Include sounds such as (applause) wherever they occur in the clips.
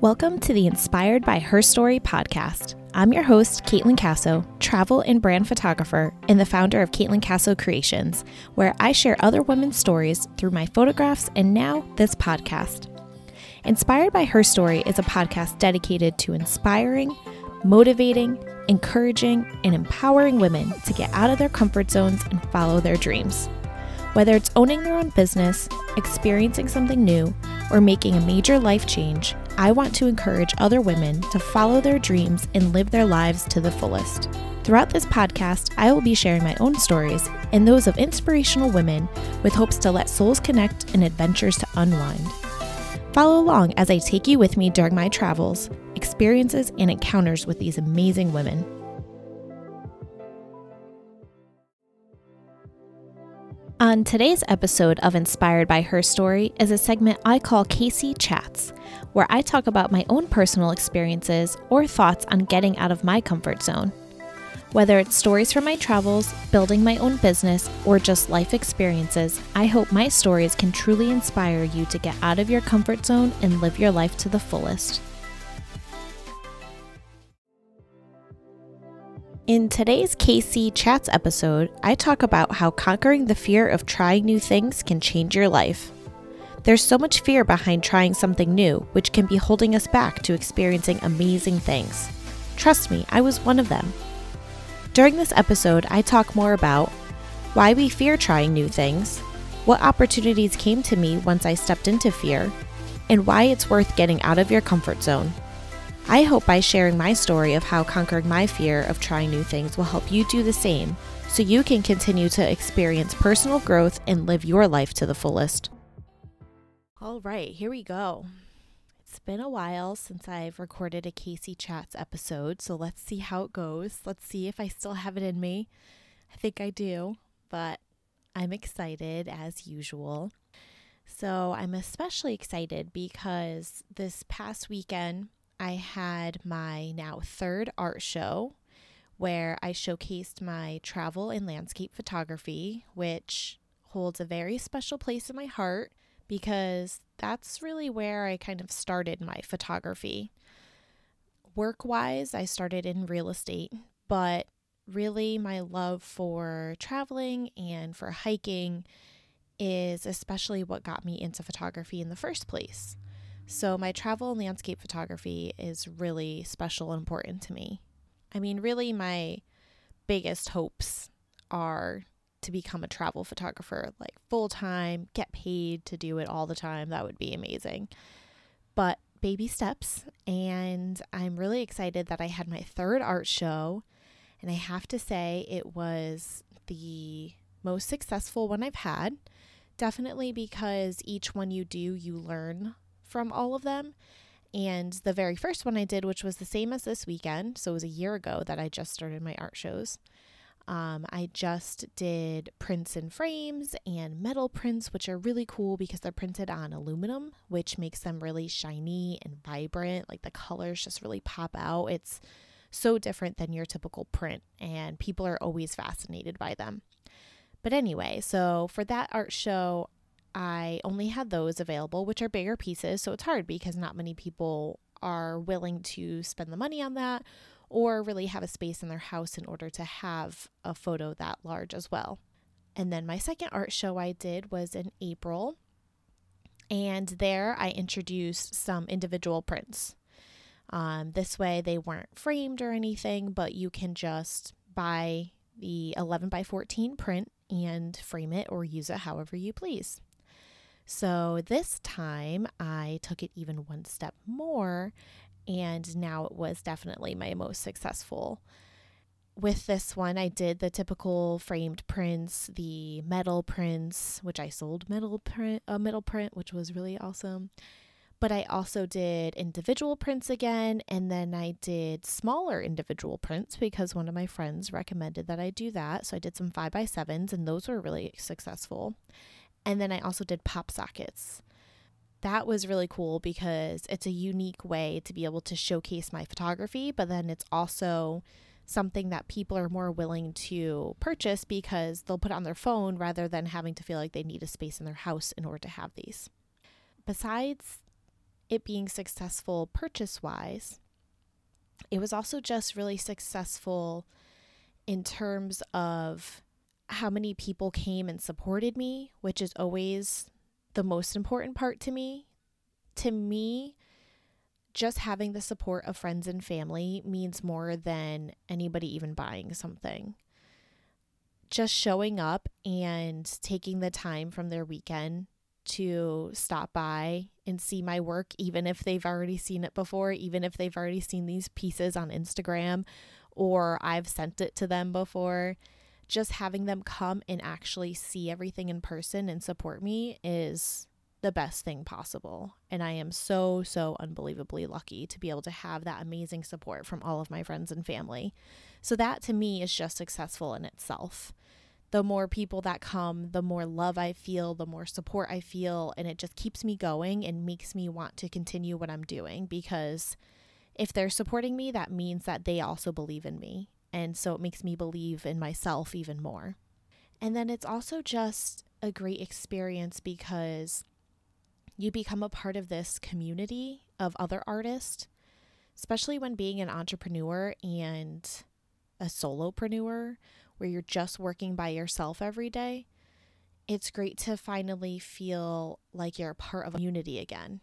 Welcome to the Inspired by Her Story podcast. I'm your host, Caitlin Casso, travel and brand photographer and the founder of Caitlin Casso Creations, where I share other women's stories through my photographs and now this podcast. Inspired by Her Story is a podcast dedicated to inspiring, motivating, encouraging, and empowering women to get out of their comfort zones and follow their dreams. Whether it's owning their own business, experiencing something new, or making a major life change, I want to encourage other women to follow their dreams and live their lives to the fullest. Throughout this podcast, I will be sharing my own stories and those of inspirational women with hopes to let souls connect and adventures to unwind. Follow along as I take you with me during my travels, experiences, and encounters with these amazing women. On today's episode of Inspired by Her Story is a segment I call Casey Chats, where I talk about my own personal experiences or thoughts on getting out of my comfort zone. Whether it's stories from my travels, building my own business, or just life experiences, I hope my stories can truly inspire you to get out of your comfort zone and live your life to the fullest. In today's KC Chats episode, I talk about how conquering the fear of trying new things can change your life. There's so much fear behind trying something new, which can be holding us back to experiencing amazing things. Trust me, I was one of them. During this episode, I talk more about why we fear trying new things, what opportunities came to me once I stepped into fear, and why it's worth getting out of your comfort zone. I hope by sharing my story of how conquering my fear of trying new things will help you do the same so you can continue to experience personal growth and live your life to the fullest. All right, here we go. It's been a while since I've recorded a Casey Chats episode, so let's see how it goes. Let's see if I still have it in me. I think I do, but I'm excited as usual. So, I'm especially excited because this past weekend I had my now third art show where I showcased my travel and landscape photography, which holds a very special place in my heart because that's really where I kind of started my photography. Work wise, I started in real estate, but really my love for traveling and for hiking is especially what got me into photography in the first place. So, my travel and landscape photography is really special and important to me. I mean, really, my biggest hopes are to become a travel photographer, like full time, get paid to do it all the time. That would be amazing. But baby steps, and I'm really excited that I had my third art show. And I have to say, it was the most successful one I've had. Definitely because each one you do, you learn from all of them. And the very first one I did, which was the same as this weekend, so it was a year ago that I just started my art shows. Um, I just did prints and frames and metal prints, which are really cool because they're printed on aluminum, which makes them really shiny and vibrant. Like the colors just really pop out. It's so different than your typical print, and people are always fascinated by them. But anyway, so for that art show, I only had those available, which are bigger pieces. So it's hard because not many people are willing to spend the money on that or really have a space in their house in order to have a photo that large as well. And then my second art show I did was in April. And there I introduced some individual prints. Um, this way they weren't framed or anything, but you can just buy the 11 by 14 print and frame it or use it however you please. So this time I took it even one step more, and now it was definitely my most successful. With this one, I did the typical framed prints, the metal prints, which I sold metal print, a metal print, which was really awesome. But I also did individual prints again, and then I did smaller individual prints because one of my friends recommended that I do that. So I did some five by sevens, and those were really successful. And then I also did pop sockets. That was really cool because it's a unique way to be able to showcase my photography, but then it's also something that people are more willing to purchase because they'll put it on their phone rather than having to feel like they need a space in their house in order to have these. Besides it being successful purchase wise, it was also just really successful in terms of how many people came and supported me, which is always the most important part to me. To me, just having the support of friends and family means more than anybody even buying something. Just showing up and taking the time from their weekend to stop by and see my work, even if they've already seen it before, even if they've already seen these pieces on Instagram or I've sent it to them before. Just having them come and actually see everything in person and support me is the best thing possible. And I am so, so unbelievably lucky to be able to have that amazing support from all of my friends and family. So, that to me is just successful in itself the more people that come, the more love I feel, the more support I feel, and it just keeps me going and makes me want to continue what I'm doing because if they're supporting me, that means that they also believe in me. And so it makes me believe in myself even more. And then it's also just a great experience because you become a part of this community of other artists, especially when being an entrepreneur and a solopreneur where you're just working by yourself every day, it's great to finally feel like you're a part of a unity again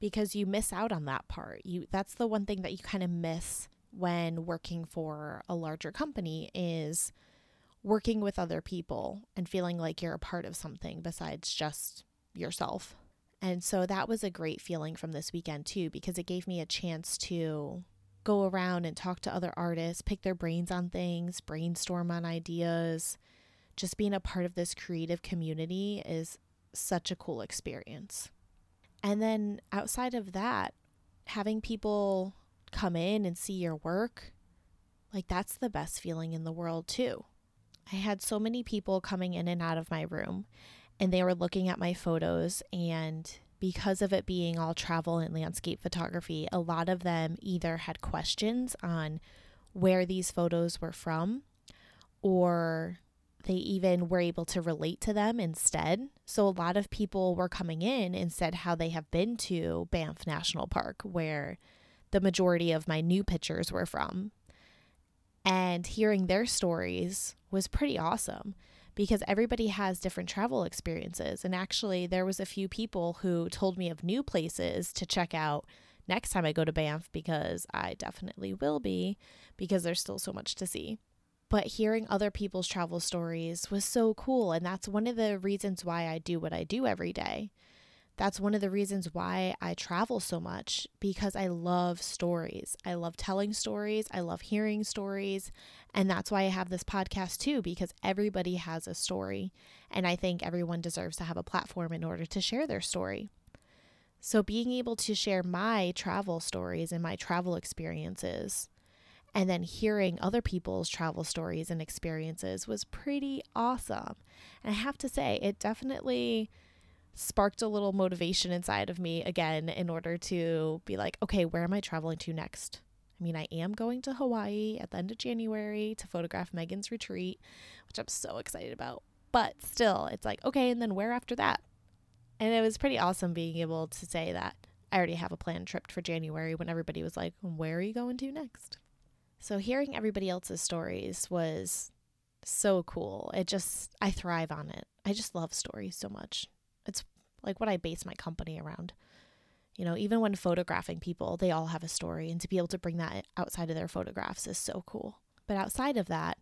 because you miss out on that part. You that's the one thing that you kind of miss when working for a larger company is working with other people and feeling like you're a part of something besides just yourself. And so that was a great feeling from this weekend too because it gave me a chance to go around and talk to other artists, pick their brains on things, brainstorm on ideas. Just being a part of this creative community is such a cool experience. And then outside of that, having people come in and see your work, like that's the best feeling in the world, too. I had so many people coming in and out of my room, and they were looking at my photos and because of it being all travel and landscape photography, a lot of them either had questions on where these photos were from or they even were able to relate to them instead. So a lot of people were coming in and said how they have been to Banff National Park, where the majority of my new pictures were from. And hearing their stories was pretty awesome because everybody has different travel experiences. And actually, there was a few people who told me of new places to check out next time I go to Banff because I definitely will be because there's still so much to see. But hearing other people's travel stories was so cool. And that's one of the reasons why I do what I do every day that's one of the reasons why I travel so much because I love stories. I love telling stories. I love hearing stories. And that's why I have this podcast too, because everybody has a story. And I think everyone deserves to have a platform in order to share their story. So, being able to share my travel stories and my travel experiences, and then hearing other people's travel stories and experiences was pretty awesome. And I have to say, it definitely sparked a little motivation inside of me again in order to be like, okay, where am I traveling to next? I mean, I am going to Hawaii at the end of January to photograph Megan's retreat, which I'm so excited about. But still, it's like, okay, and then where after that? And it was pretty awesome being able to say that I already have a planned trip for January when everybody was like, where are you going to next? So hearing everybody else's stories was so cool. It just, I thrive on it. I just love stories so much. Like what I base my company around. You know, even when photographing people, they all have a story, and to be able to bring that outside of their photographs is so cool. But outside of that,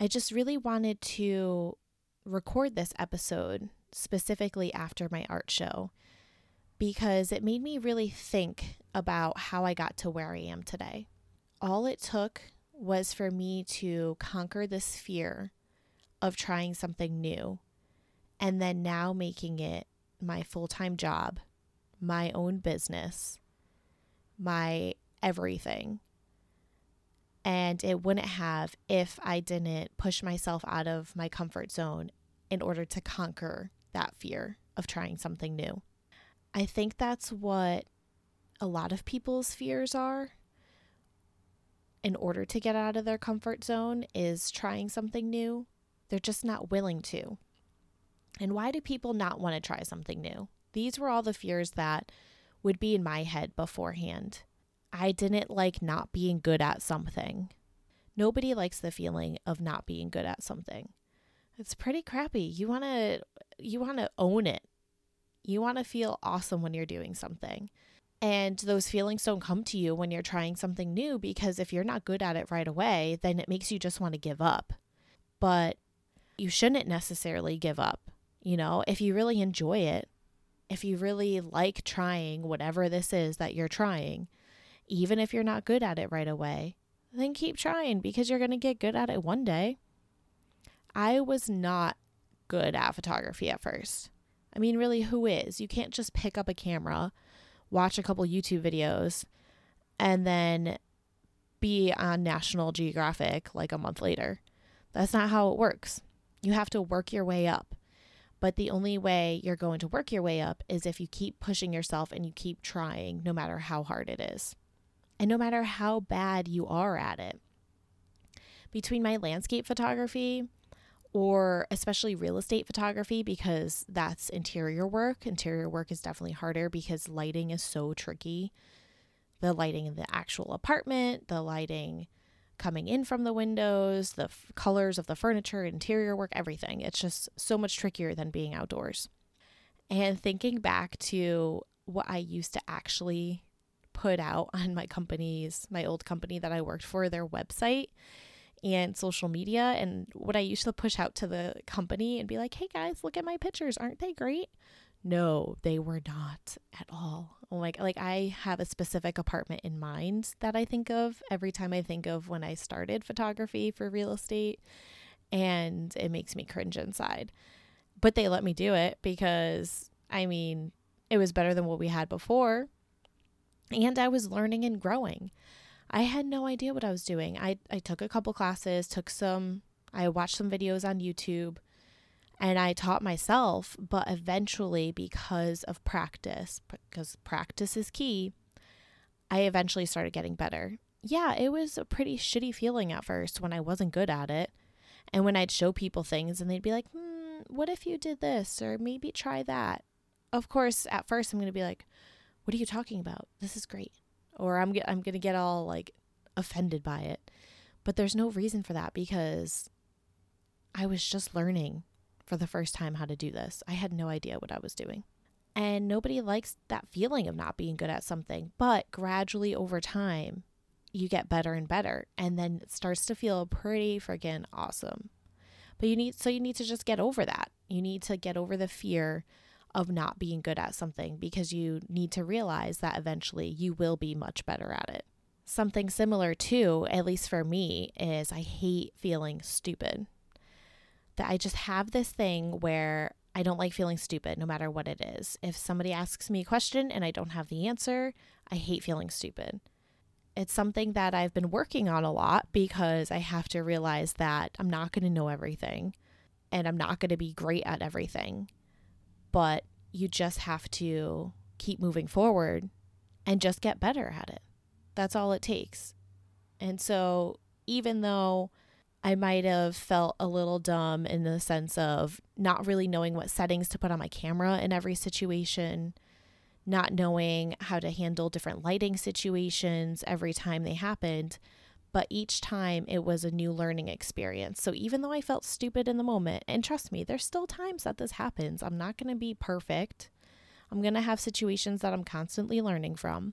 I just really wanted to record this episode specifically after my art show because it made me really think about how I got to where I am today. All it took was for me to conquer this fear of trying something new and then now making it my full time job, my own business, my everything. And it wouldn't have if I didn't push myself out of my comfort zone in order to conquer that fear of trying something new. I think that's what a lot of people's fears are in order to get out of their comfort zone is trying something new. They're just not willing to. And why do people not want to try something new? These were all the fears that would be in my head beforehand. I didn't like not being good at something. Nobody likes the feeling of not being good at something. It's pretty crappy. You want to you want to own it. You want to feel awesome when you're doing something. And those feelings don't come to you when you're trying something new because if you're not good at it right away, then it makes you just want to give up. But you shouldn't necessarily give up. You know, if you really enjoy it, if you really like trying whatever this is that you're trying, even if you're not good at it right away, then keep trying because you're going to get good at it one day. I was not good at photography at first. I mean, really, who is? You can't just pick up a camera, watch a couple YouTube videos, and then be on National Geographic like a month later. That's not how it works. You have to work your way up. But the only way you're going to work your way up is if you keep pushing yourself and you keep trying, no matter how hard it is. And no matter how bad you are at it. Between my landscape photography, or especially real estate photography because that's interior work. Interior work is definitely harder because lighting is so tricky. The lighting in the actual apartment, the lighting coming in from the windows, the f- colors of the furniture, interior work, everything. It's just so much trickier than being outdoors. And thinking back to what I used to actually put out (laughs) on my company's, my old company that I worked for, their website and social media, and what I used to push out to the company and be like, hey guys, look at my pictures. Aren't they great? No, they were not at all. Like like I have a specific apartment in mind that I think of every time I think of when I started photography for real estate and it makes me cringe inside. But they let me do it because I mean, it was better than what we had before. And I was learning and growing. I had no idea what I was doing. I I took a couple classes, took some I watched some videos on YouTube and I taught myself, but eventually, because of practice, because practice is key, I eventually started getting better. Yeah, it was a pretty shitty feeling at first when I wasn't good at it. And when I'd show people things and they'd be like, hmm, what if you did this? Or maybe try that. Of course, at first, I'm going to be like, what are you talking about? This is great. Or I'm, I'm going to get all like offended by it. But there's no reason for that because I was just learning for the first time how to do this. I had no idea what I was doing. And nobody likes that feeling of not being good at something, but gradually over time, you get better and better. And then it starts to feel pretty friggin' awesome. But you need, so you need to just get over that. You need to get over the fear of not being good at something because you need to realize that eventually you will be much better at it. Something similar, too, at least for me, is I hate feeling stupid that I just have this thing where I don't like feeling stupid no matter what it is. If somebody asks me a question and I don't have the answer, I hate feeling stupid. It's something that I've been working on a lot because I have to realize that I'm not going to know everything and I'm not going to be great at everything. But you just have to keep moving forward and just get better at it. That's all it takes. And so, even though I might have felt a little dumb in the sense of not really knowing what settings to put on my camera in every situation, not knowing how to handle different lighting situations every time they happened. But each time it was a new learning experience. So even though I felt stupid in the moment, and trust me, there's still times that this happens. I'm not going to be perfect. I'm going to have situations that I'm constantly learning from.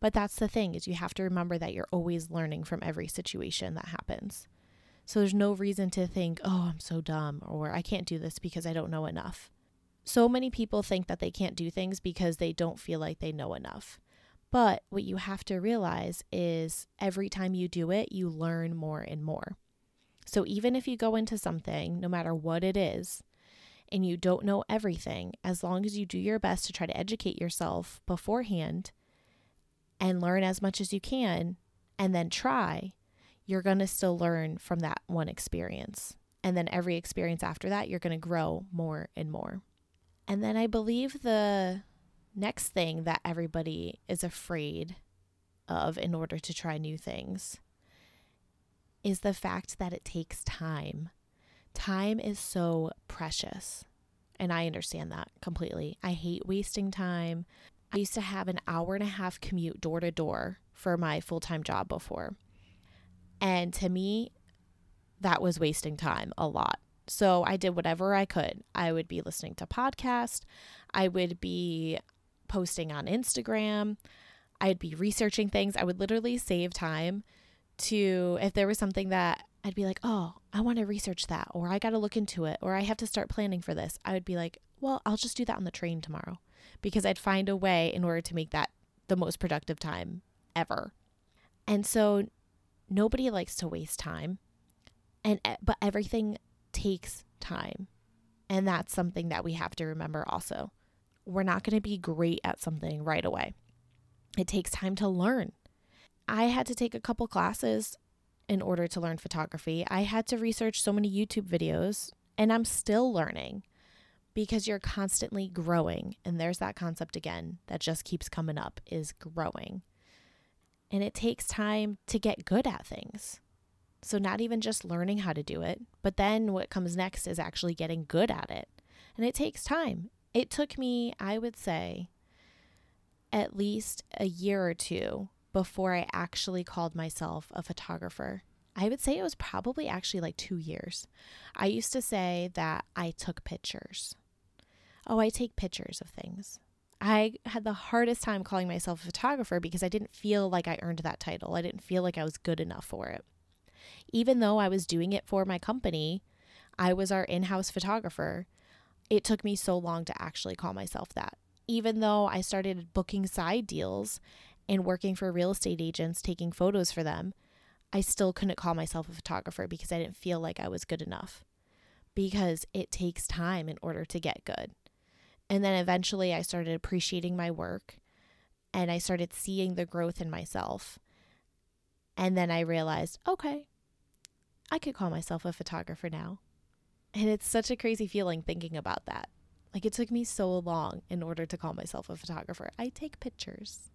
But that's the thing is you have to remember that you're always learning from every situation that happens. So there's no reason to think, oh, I'm so dumb or I can't do this because I don't know enough. So many people think that they can't do things because they don't feel like they know enough. But what you have to realize is every time you do it, you learn more and more. So even if you go into something, no matter what it is, and you don't know everything, as long as you do your best to try to educate yourself beforehand and learn as much as you can, and then try, you're going to still learn from that one experience. And then every experience after that, you're going to grow more and more. And then I believe the next thing that everybody is afraid of in order to try new things is the fact that it takes time. Time is so precious. And I understand that completely. I hate wasting time. I used to have an hour and a half commute door to door for my full time job before. And to me, that was wasting time a lot. So I did whatever I could. I would be listening to podcasts, I would be posting on Instagram, I'd be researching things. I would literally save time to if there was something that I'd be like, "Oh, I want to research that," or "I got to look into it," or "I have to start planning for this." I would be like, "Well, I'll just do that on the train tomorrow." Because I'd find a way in order to make that the most productive time ever. And so nobody likes to waste time. And eh, but everything takes time. And that's something that we have to remember also. We're not going to be great at something right away. It takes time to learn. I had to take a couple classes in order to learn photography. I had to research so many YouTube videos, and I'm still learning because you're constantly growing. And there's that concept again that just keeps coming up is growing. And it takes time to get good at things. So, not even just learning how to do it, but then what comes next is actually getting good at it. And it takes time. It took me, I would say, at least a year or two before I actually called myself a photographer. I would say it was probably actually like two years. I used to say that I took pictures. Oh, I take pictures of things. I had the hardest time calling myself a photographer because I didn't feel like I earned that title. I didn't feel like I was good enough for it. Even though I was doing it for my company, I was our in house photographer. It took me so long to actually call myself that. Even though I started booking side deals and working for real estate agents, taking photos for them, I still couldn't call myself a photographer because I didn't feel like I was good enough. Because it takes time in order to get good. And then eventually I started appreciating my work and I started seeing the growth in myself. And then I realized, okay, I could call myself a photographer now. And it's such a crazy feeling thinking about that. Like it took me so long in order to call myself a photographer. I take pictures.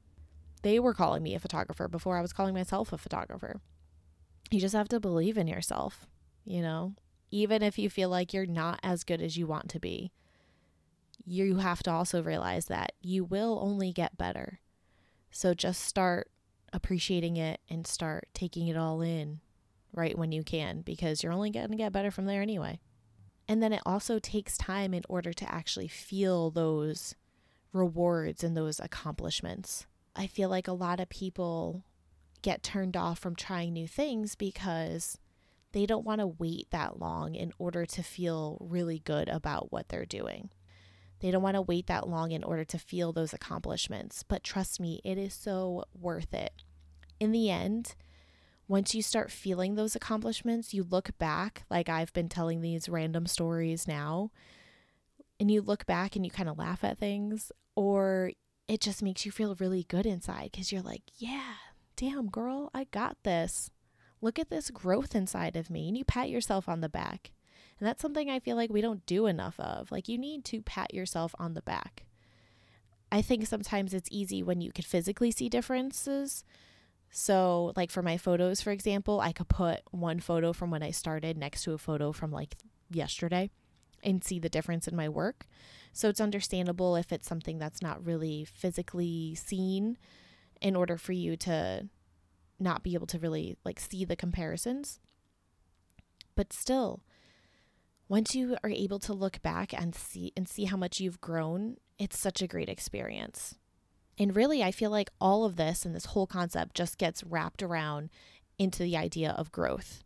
They were calling me a photographer before I was calling myself a photographer. You just have to believe in yourself, you know? Even if you feel like you're not as good as you want to be, you have to also realize that you will only get better. So just start appreciating it and start taking it all in right when you can because you're only going to get better from there anyway. And then it also takes time in order to actually feel those rewards and those accomplishments. I feel like a lot of people get turned off from trying new things because they don't want to wait that long in order to feel really good about what they're doing. They don't want to wait that long in order to feel those accomplishments. But trust me, it is so worth it. In the end, once you start feeling those accomplishments, you look back, like I've been telling these random stories now, and you look back and you kind of laugh at things, or it just makes you feel really good inside because you're like, yeah, damn, girl, I got this. Look at this growth inside of me. And you pat yourself on the back. And that's something I feel like we don't do enough of. Like, you need to pat yourself on the back. I think sometimes it's easy when you could physically see differences. So, like for my photos, for example, I could put one photo from when I started next to a photo from like yesterday and see the difference in my work. So, it's understandable if it's something that's not really physically seen in order for you to not be able to really like see the comparisons. But still, once you are able to look back and see and see how much you've grown, it's such a great experience. And really, I feel like all of this and this whole concept just gets wrapped around into the idea of growth.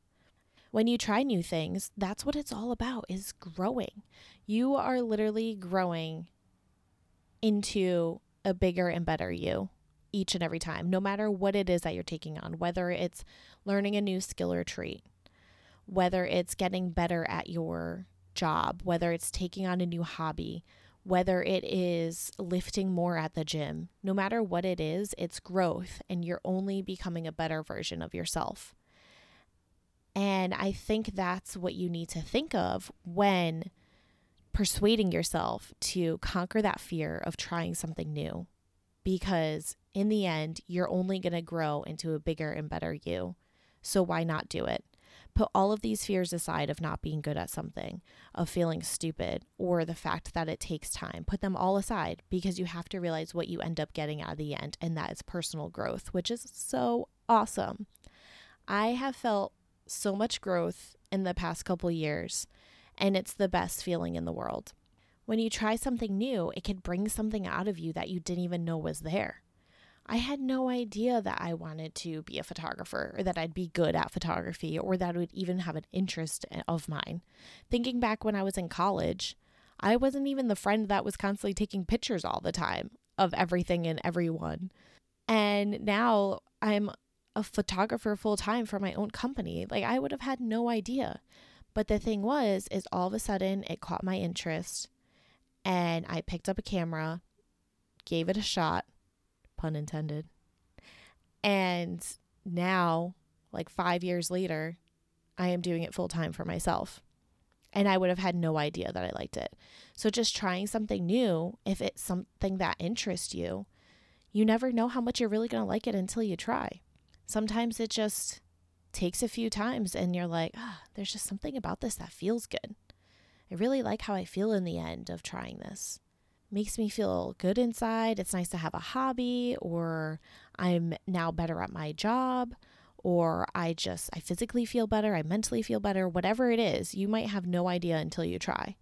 When you try new things, that's what it's all about is growing. You are literally growing into a bigger and better you each and every time, no matter what it is that you're taking on, whether it's learning a new skill or trait, whether it's getting better at your job, whether it's taking on a new hobby, whether it is lifting more at the gym, no matter what it is, it's growth and you're only becoming a better version of yourself. And I think that's what you need to think of when persuading yourself to conquer that fear of trying something new. Because in the end, you're only going to grow into a bigger and better you. So why not do it? Put all of these fears aside of not being good at something, of feeling stupid, or the fact that it takes time. Put them all aside because you have to realize what you end up getting at the end, and that is personal growth, which is so awesome. I have felt so much growth in the past couple years, and it's the best feeling in the world. When you try something new, it can bring something out of you that you didn't even know was there. I had no idea that I wanted to be a photographer or that I'd be good at photography or that I would even have an interest eh, of mine. Thinking back when I was in college, I wasn't even the friend that was constantly taking pictures all the time of everything and everyone. And now I'm a photographer full time for my own company. Like I would have had no idea. But the thing was is all of a sudden it caught my interest and I picked up a camera, gave it a shot, pun intended. And now, like five years later, I am doing it full time for myself. And I would have had no idea that I liked it. So, just trying something new, if it's something that interests you, you never know how much you're really going to like it until you try. Sometimes it just takes a few times and you're like, ah, there's just something about this that feels good. I really like how I feel in the end of trying this makes me feel good inside. It's nice to have a hobby, or I'm now better at my job, or I just, I physically feel better, I mentally feel better, whatever it is, you might have no idea until you try.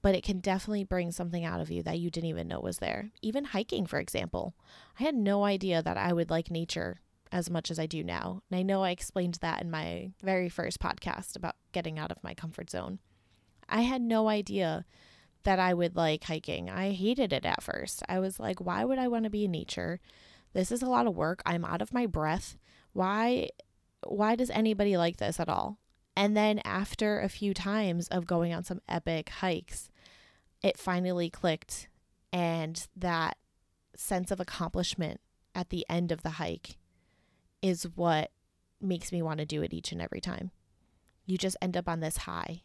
But it can definitely bring something out of you that you didn't even know was there. Even hiking, for example. I had no idea that I would like nature as much as I do now. And I know I explained that in my very first podcast about getting out of my comfort zone. I had no idea that I would like hiking. I hated it at first. I was like, why would I want to be in nature? This is a lot of work. I'm out of my breath. Why why does anybody like this at all? And then after a few times of going on some epic hikes, it finally clicked and that sense of accomplishment at the end of the hike is what makes me want to do it each and every time. You just end up on this high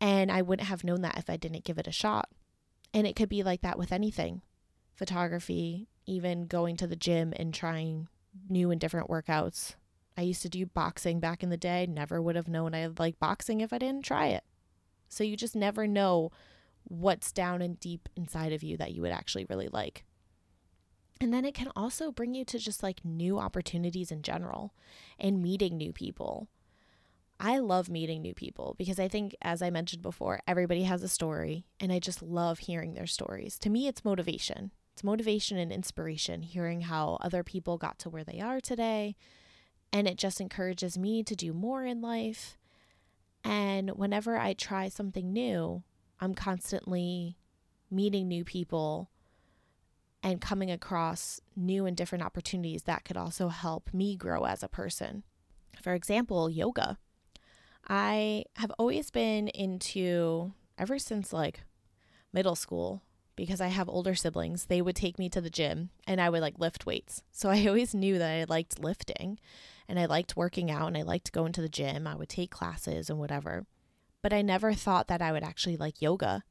and I wouldn't have known that if I didn't give it a shot. And it could be like that with anything photography, even going to the gym and trying new and different workouts. I used to do boxing back in the day, never would have known I like boxing if I didn't try it. So you just never know what's down and deep inside of you that you would actually really like. And then it can also bring you to just like new opportunities in general and meeting new people. I love meeting new people because I think, as I mentioned before, everybody has a story, and I just love hearing their stories. To me, it's motivation. It's motivation and inspiration, hearing how other people got to where they are today. And it just encourages me to do more in life. And whenever I try something new, I'm constantly meeting new people and coming across new and different opportunities that could also help me grow as a person. For example, yoga. I have always been into, ever since like middle school, because I have older siblings, they would take me to the gym and I would like lift weights. So I (laughs) always knew that I liked lifting and I liked working out and I liked going to the gym. I would take classes and whatever. But I never thought that I would actually like yoga.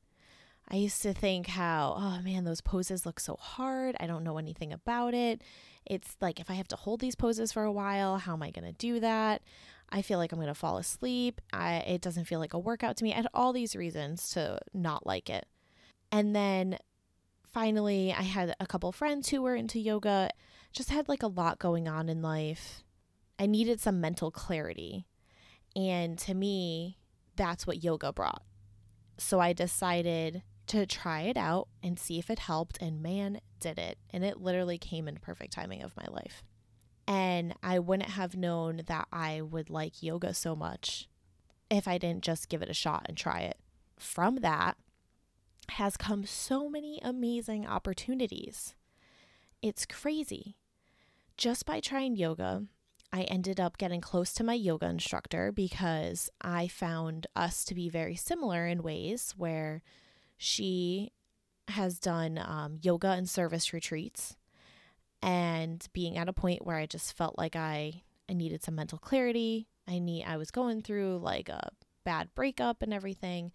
I used to think how, oh man, those poses look so hard. I don't know anything about it. It's like if I have to hold these poses for a while, how am I going to do that? I feel like I'm going to fall asleep. I, it doesn't feel like a workout to me. I had all these reasons to not like it. And then finally, I had a couple friends who were into yoga, just had like a lot going on in life. I needed some mental clarity. And to me, that's what yoga brought. So I decided to try it out and see if it helped. And man, did it. And it literally came in perfect timing of my life. And I wouldn't have known that I would like yoga so much if I didn't just give it a shot and try it. From that has come so many amazing opportunities. It's crazy. Just by trying yoga, I ended up getting close to my yoga instructor because I found us to be very similar in ways where she has done um, yoga and service retreats and being at a point where I just felt like I, I needed some mental clarity. I need I was going through like a bad breakup and everything.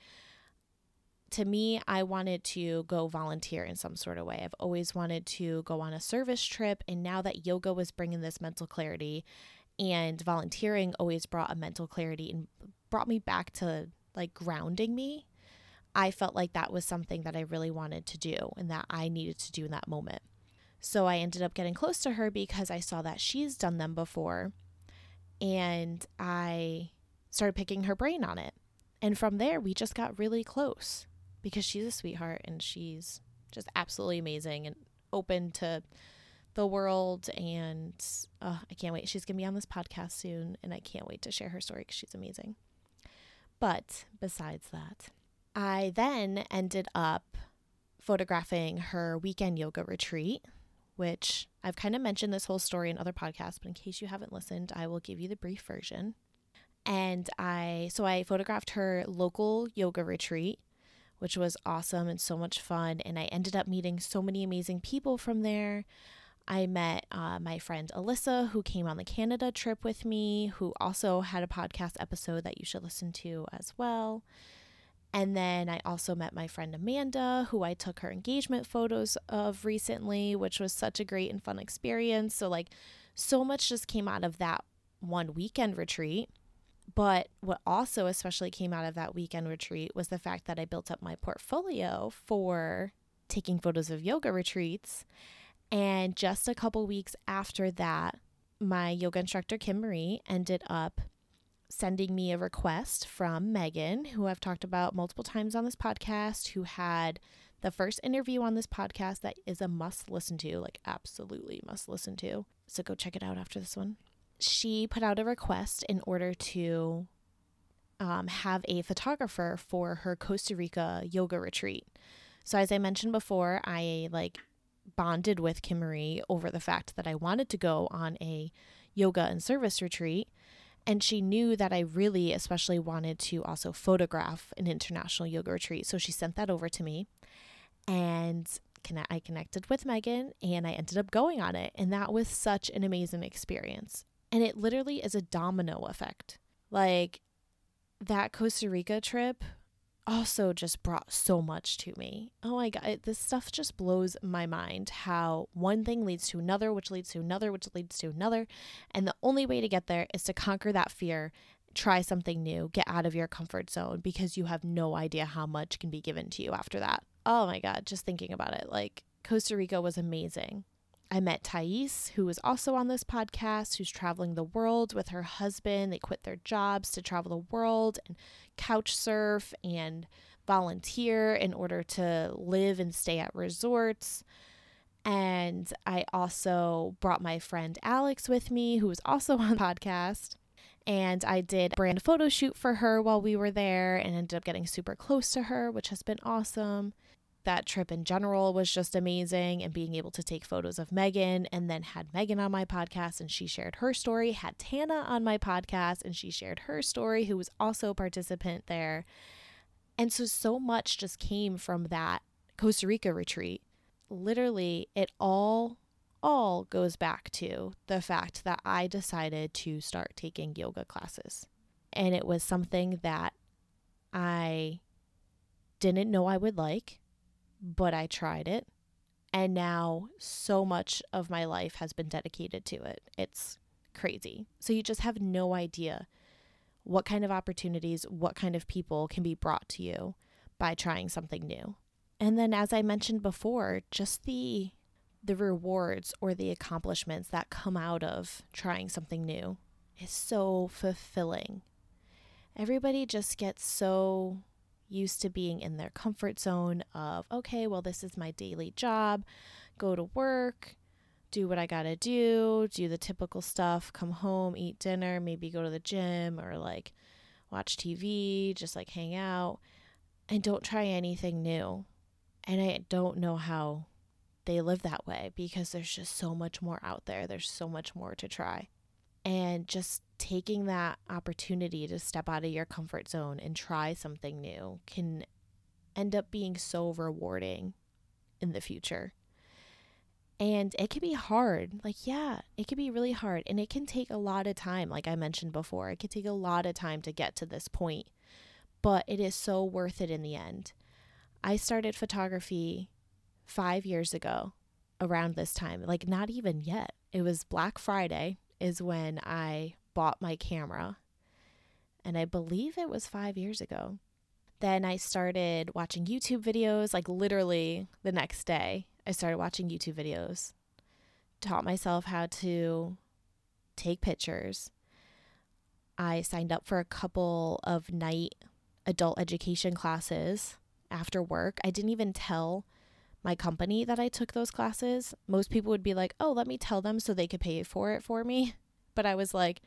To me, I wanted to go volunteer in some sort of way. I've always wanted to go on a service trip and now that yoga was bringing this mental clarity And volunteering always brought a mental clarity and brought me back to like grounding me. I felt like that was something that I really wanted to do and that I needed to do in that moment. So I ended up getting close to her because I saw that she's done them before. And I started picking her brain on it. And from there, we just got really close because she's a sweetheart and she's just absolutely amazing and open to the world. And uh, I can't wait. She's going to be on this podcast soon. And I can't wait to share her story because she's amazing. But besides that, I then ended up photographing her weekend yoga retreat which I've kind of mentioned this whole story in other podcasts, but in case you haven't listened, I will give you the brief version. And I, so I photographed her local yoga retreat, which was awesome and so much fun. And I ended up meeting so many amazing people from there. I met uh, my friend Alyssa, who came on the Canada trip with me, who also had a podcast episode that you should listen to as well. And then I also met my friend Amanda, who I took her engagement photos of recently, which was such a great and fun experience. So, like, so much just came out of that one weekend retreat. But what also especially came out of that weekend retreat was the fact that I built up my portfolio for taking photos of yoga retreats. And just a couple weeks after that, my yoga instructor, Kim Marie, ended up sending me a request from Megan, who I've talked about multiple times on this podcast, who had the first interview on this podcast that is a must listen to, like absolutely must listen to. So go check it out after this one. She put out a request in order to um, have a photographer for her Costa Rica yoga retreat. So as I mentioned before, I like bonded with Kim Marie over the fact that I wanted to go on a yoga and service retreat and she knew that I really, especially wanted to also photograph an international yoga retreat. So she sent that over to me. And I connected with Megan and I ended up going on it. And that was such an amazing experience. And it literally is a domino effect. Like that Costa Rica trip also just brought so much to me. Oh my God, this stuff just blows my mind how one thing leads to another, which leads to another, which leads to another. And the only way to get there is to conquer that fear, try something new, get out of your comfort zone because you have no idea how much can be given to you after that. Oh my God, just thinking about it. Like, Costa Rica was amazing. I met Thais, who is also on this podcast, who's traveling the world with her husband. They quit their jobs to travel the world and couch surf and volunteer in order to live and stay at resorts. And I also brought my friend Alex with me, who was also (laughs) on the podcast. And I did a brand photo shoot for her while we were there and ended up getting super close to her, which has been awesome that trip in general was just amazing and being able to take photos of Megan and then had Megan on my podcast and she shared her story, had Tana on my podcast and she shared her story, who was also a participant there. And so, so much just came from that Costa Rica retreat. Literally, it all, all goes back to the fact that I decided to start taking yoga classes. And it was something that I didn't know I would like but I tried it. And now so much of my life has been dedicated to it. It's crazy. So you just have no idea what kind of opportunities, what kind of people can be brought to you by trying something new. And then as I mentioned before, just the the rewards or the accomplishments that come out of trying something new is so fulfilling. Everybody just gets so used to being in their comfort zone of, okay, well, this is my daily job, go to work, do what I gotta do, do the typical stuff, come home, eat dinner, maybe go to the gym or like watch TV, just like hang out, and don't try anything new. And I don't know how they live that way because there's just so much more out there, there's so much more to try. And just taking that opportunity to step out of your comfort zone and try something new can end up being so rewarding in the future. And it can be hard. Like, yeah, it can be really hard. And it can take a lot of time. Like I mentioned before, it can take a lot of time to get to this point, but it is so worth it in the end. I started photography five years ago around this time, like, not even yet. It was Black Friday is when I bought my camera. And I believe it was five years ago. Then I started watching YouTube videos, like literally the next day. I started watching YouTube videos, taught myself how to take pictures. I signed up for a couple of night adult education classes after work. I didn't even tell my company that I took those classes. Most people would be like, oh, let me tell them so they could pay for it for me. (laughs) But I was like,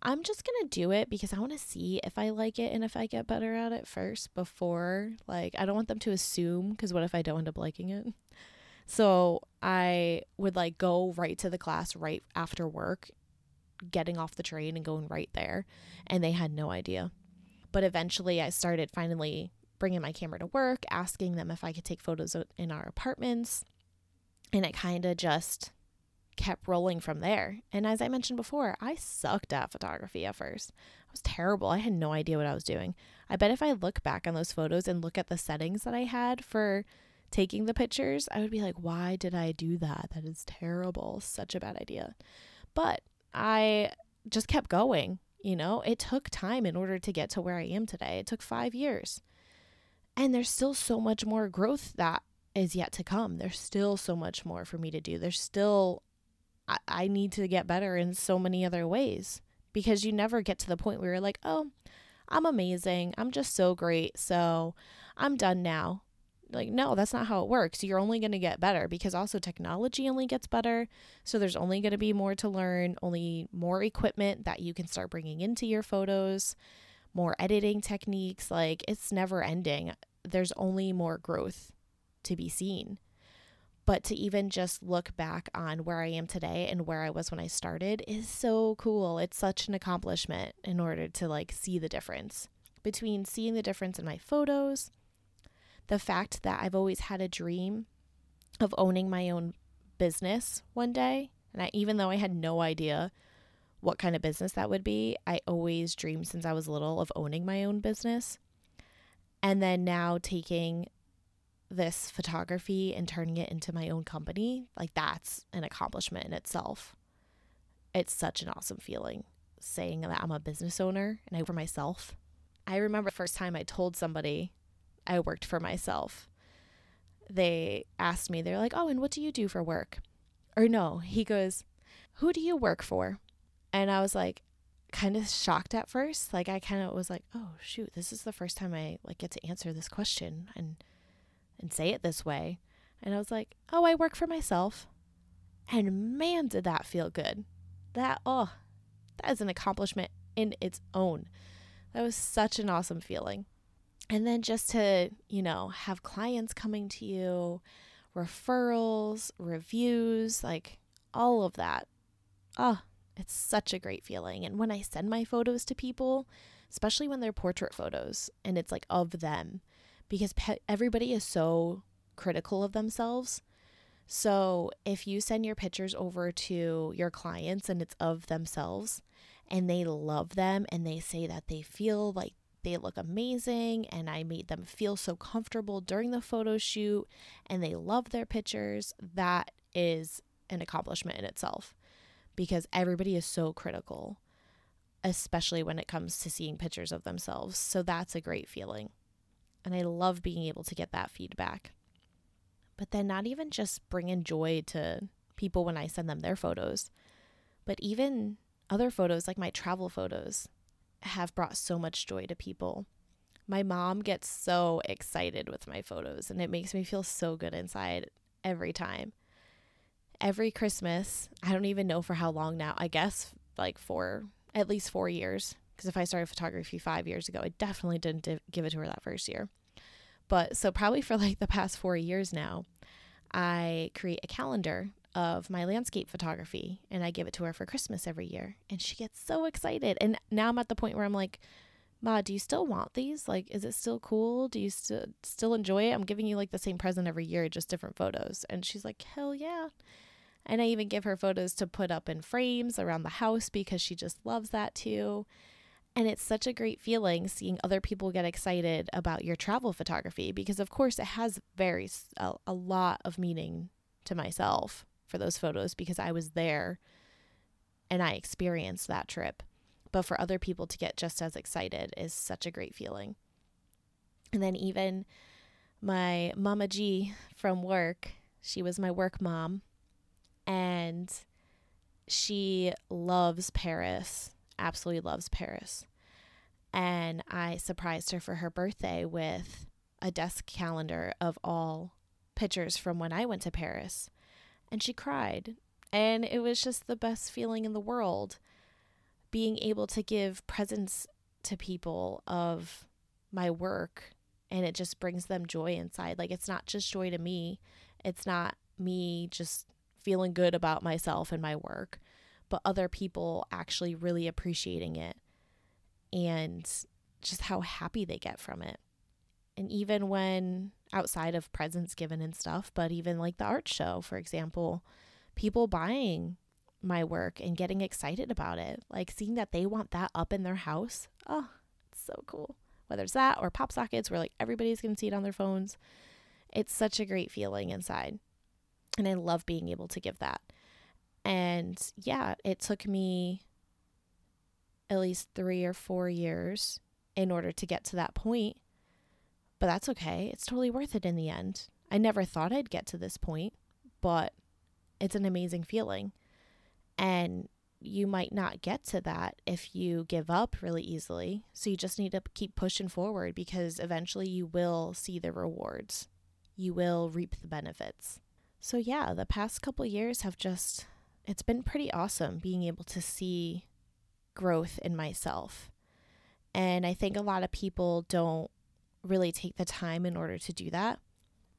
I'm just going to do it because I want to see if I like it and if I get better at it first before, like, I don't want them to assume because what if I don't end up liking it? So I would like go right to the class right after work, getting off the train and going right there. And they had no idea. But eventually I started finally bringing my camera to work, asking them if I could take photos in our apartments. And it kind of just kept rolling from there. And as I mentioned before, I sucked at photography at first. I was terrible. I had no idea what I was doing. I bet if I look back on those photos and look at the settings that I had for taking the pictures, I would be like, why did I do that? That is terrible. Such a bad idea. But I just kept going. You know, it took time in order to get to where I am today. It took five years. And there's still so much more growth that is yet to come. There's still so much more for me to do. There's still, I, I need to get better in so many other ways because you never get to the point where you're like, oh, I'm amazing. I'm just so great. So I'm done now. Like, no, that's not how it works. You're only going to get better because also technology only gets better. So there's only going to be more to learn, only more equipment that you can start bringing into your photos more editing techniques. Like it's never ending. There's only more growth to be seen. But to even just look back on where I am today and where I was when I started is so cool. It's such an accomplishment in order to like see the difference between seeing the difference in my photos, the fact that I've always had a dream of owning my own business one day. And I, even though I had no idea what kind of business that would be. I always dreamed since I was little of owning my own business. And then now taking this photography and turning it into my own company, like that's an accomplishment in itself. It's such an awesome feeling saying that I'm a business owner and I work for myself. I remember the first time I told somebody I worked for myself. They asked me, they're like, "Oh, and what do you do for work?" Or no, he goes, "Who do you work for?" And I was like kind of shocked at first. Like I kind of was like, "Oh, shoot, this is the first time I like get to answer this question and and say it this way." And I was like, "Oh, I work for myself." And man, did that feel good. That oh, that is an accomplishment in its own. That was such an awesome feeling. And then just to, you know, have clients coming to you, referrals, reviews, like all of that. Oh, it's such a great feeling. And when I send my photos to people, especially when they're portrait photos and it's like of them, because pe- everybody is so critical of themselves. So if you send your pictures over to your clients and it's of themselves and they love them and they say that they feel like they look amazing and I made them feel so comfortable during the photo shoot and they love their pictures, that is an accomplishment in itself because everybody is so critical, especially when it comes to seeing pictures of themselves. So that's a great feeling. And I love being able to get that feedback. But then, not even just bringing joy to people when I send them their photos, but even other photos, like my travel photos, have brought so much joy to people. My mom gets so excited with my photos, and it makes me feel so good inside every time every Christmas, I don't even know for how long now, I guess like for at least four years. Because if I started photography five years ago, I definitely didn't give it to her that first year. But so, probably for like the past four years now, I create a calendar of my landscape photography and I give it to her for Christmas every year. And she gets so excited. And now I'm at the point where I'm like, Ma, do you still want these? Like, is it still cool? Do you still still enjoy it? I'm giving you like the same present every year, just different photos. And she's like, hell yeah. And I even give her photos to put up in frames around the house because she just loves that too. And it's such a great feeling seeing other people get excited about your travel photography because, of course, it has very a, a lot of meaning to myself for those photos because I was there and I experienced that trip. But for other people to get just as excited is such a great feeling. And then even my mama G from work, she was my work mom, and she loves Paris, absolutely loves Paris. And I surprised her for her birthday with a desk calendar of all pictures from when I went to Paris. And she cried. And it was just the best feeling in the world being able to give presents to people of my work and it just brings them joy inside. Like it's not just joy to me. It's not me just feeling good about myself and my work, but other people actually really appreciating it and just how happy they get from it. And even when outside of presents given and stuff, but even like the art show, for example, people buying my work and getting excited about it, like seeing that they want that up in their house. Oh, it's so cool. Whether it's that or pop sockets where like everybody's going to see it on their phones. It's such a great feeling inside. And I love being able to give that. And yeah, it took me at least three or four years in order to get to that point. But that's okay. It's totally worth it in the end. I never thought I'd get to this point, but it's an amazing feeling. And you might not get to that if you give up really easily. So you just need to keep pushing forward because eventually you will see the rewards. You will reap the benefits. So yeah, the past couple years have just it's been pretty awesome being able to see growth in myself. And I think a lot of people don't really take the time in order to do that.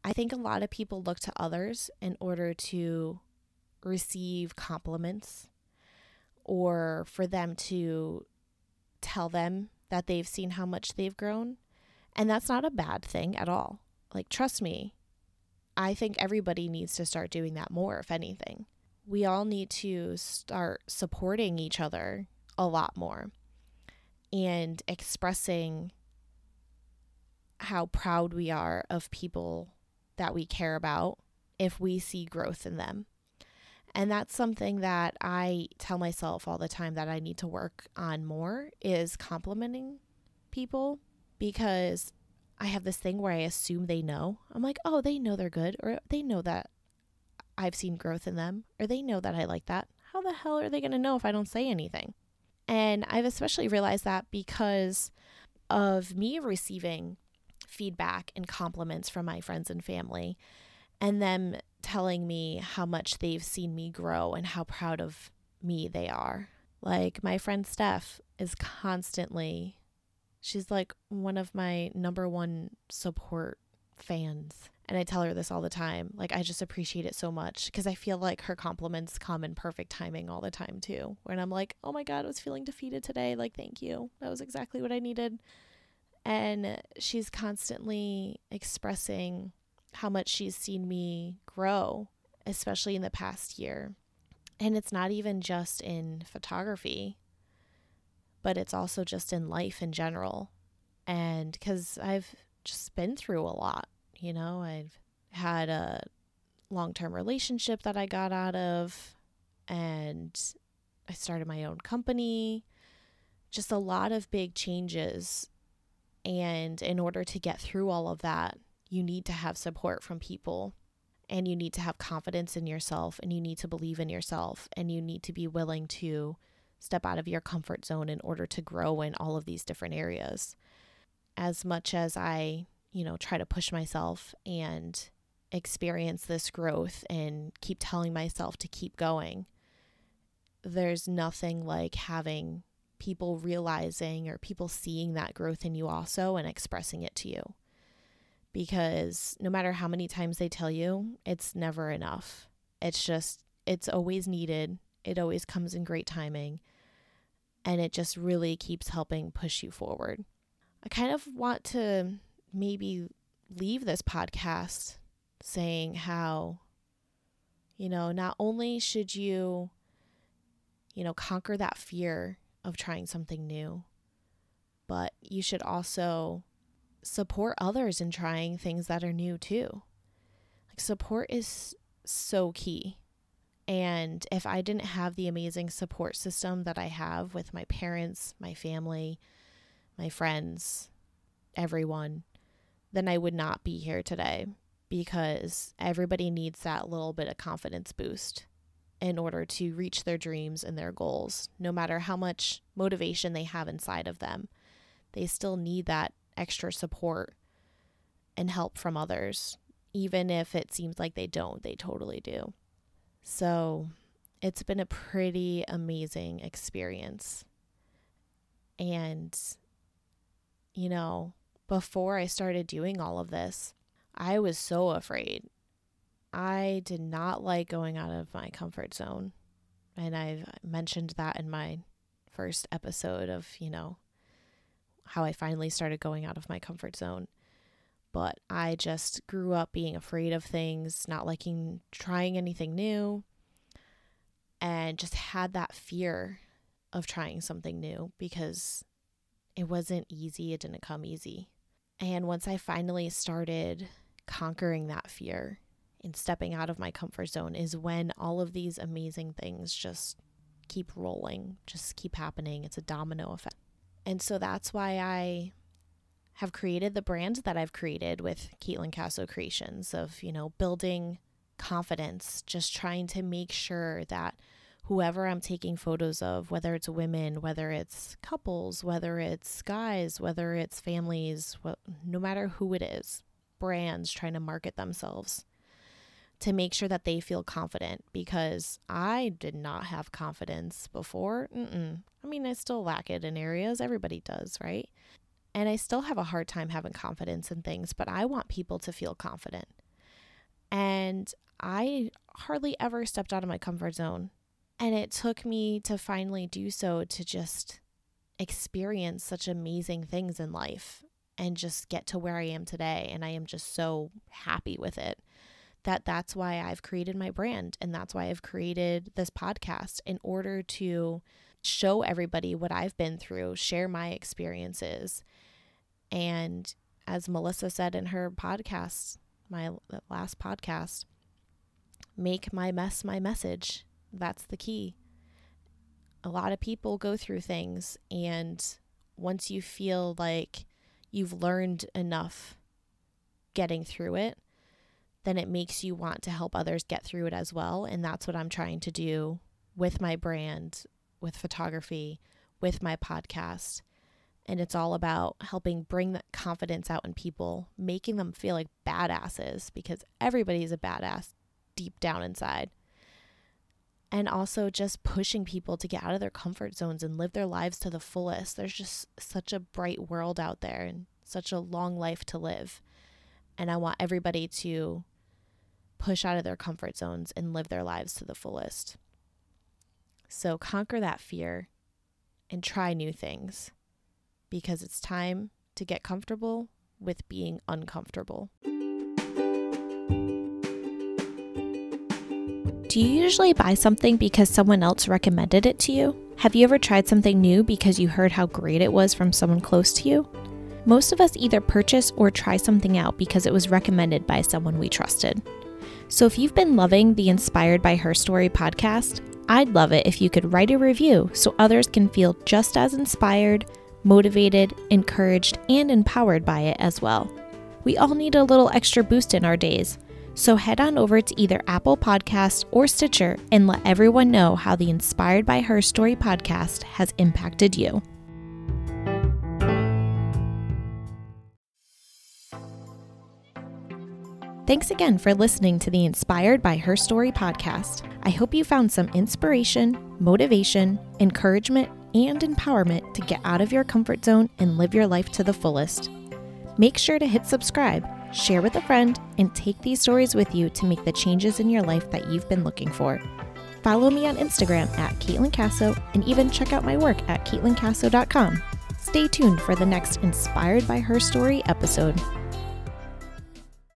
I think a lot of people look to others in order to receive compliments or for them to tell them that they've seen how much they've grown. And that's not a bad thing at all. Like, trust me, I think everybody needs to start doing that more, if anything. We all need to start supporting each other a lot more and expressing how proud we are of people that we care about if we see growth in them. And that's something that I tell myself all the time that I need to work on more is complimenting people because I have this thing where I assume they know. I'm like, oh, they know they're good, or they know that I've seen growth in them, or they know that I like that. How the hell are they going to know if I don't say anything? And I've especially realized that because of me receiving feedback and compliments from my friends and family, and them telling me how much they've seen me grow and how proud of me they are. Like my friend Steph is constantly She's like one of my number one support fans. And I tell her this all the time. Like, I just appreciate it so much because I feel like her compliments come in perfect timing all the time, too. When I'm like, oh my God, I was feeling defeated today. Like, thank you. That was exactly what I needed. And she's constantly expressing how much she's seen me grow, especially in the past year. And it's not even just in photography but it's also just in life in general. And because I've just been through a lot, you know, I've had a long term relationship that I got out of, and I started my own company. Just a lot of big changes. And in order to get through all of that, you need to have support from people and you need to have confidence in yourself and you need to believe in yourself and you need to be willing to step out of your comfort zone in order to grow in all of these different areas. As much as I, you know, try to push myself and experience this growth and keep telling myself to keep going, there's nothing like having people realizing or people seeing that growth in you also and expressing it to you. Because no matter how many times they tell you, it's never enough. It's just, it's always needed it always comes in great timing and it just really keeps helping push you forward. I kind of want to maybe leave this podcast saying how, you know, not only should you, you know, conquer that fear of trying something new, but you should also support others in trying things that are new too. Like, support is so key And if I didn't have the amazing support system that I have with my parents, my family, my friends, everyone, then I would not be here today because everybody needs that little bit of confidence boost in order to reach their dreams and their goals, no matter how much motivation they have inside of them. They still need that extra support and help from others. Even if it seems like they don't, they totally do. So it's been a pretty amazing experience. And, you know, before I started doing all of this, I was so afraid. I did not like going out of my comfort zone. And I've mentioned that in my first episode of, you know, how I finally started going out of my comfort zone. But I just grew up being afraid of things, not liking trying anything new, and just had that fear of trying something new because it wasn't easy. It didn't come easy. And once I finally started conquering that fear and stepping out of my comfort zone, is when all of these amazing things just keep rolling, just keep happening. It's a domino effect. And so that's why I have created the brand that I've created with Caitlin Casso Creations of, you know, building confidence, just trying to make sure that whoever I'm taking photos of, whether it's women, whether it's couples, whether it's guys, whether it's families, no matter who it is, brands trying to market themselves to make sure that they feel confident because I did not have confidence before. Mm-mm. I mean, I still lack it in areas. Everybody does, right? And I still have a hard time having confidence in things, but I want people to feel confident. And I hardly ever stepped out of my comfort zone. And it took me to finally do so to just experience such amazing things in life and just get to where I am today. And I am just so happy with it that that's why I've created my brand and that's why I've created this podcast in order to show everybody what I've been through, share my experiences. And as Melissa said in her podcast, my last podcast, make my mess my message. That's the key. A lot of people go through things, and once you feel like you've learned enough getting through it, then it makes you want to help others get through it as well. And that's what I'm trying to do with my brand, with photography, with my podcast. And it's all about helping bring that confidence out in people, making them feel like badasses because everybody's a badass deep down inside. And also just pushing people to get out of their comfort zones and live their lives to the fullest. There's just such a bright world out there and such a long life to live. And I want everybody to push out of their comfort zones and live their lives to the fullest. So conquer that fear and try new things because it's time to get comfortable with being uncomfortable. Do you usually buy something because someone else recommended it to you? Have you ever tried something new because you heard how great it was from someone close to you? Most of us either purchase or try something out because it was recommended by someone we trusted. So if you've been loving the Inspired by Her Story podcast, I'd love it if you could write a review so others can feel just as inspired, motivated, encouraged, and empowered by it as well. We all need a little extra boost in our days. So head on over to either Apple Podcasts or Stitcher and let everyone know how the Inspired by Her Story podcast has impacted you. Thanks again for listening to the Inspired by Her Story podcast. I hope you found some inspiration, motivation, encouragement, and empowerment to get out of your comfort zone and live your life to the fullest. Make sure to hit subscribe, share with a friend, and take these stories with you to make the changes in your life that you've been looking for. Follow me on Instagram at Caitlin Casso and even check out my work at CaitlinCasso.com. Stay tuned for the next Inspired by Her Story episode.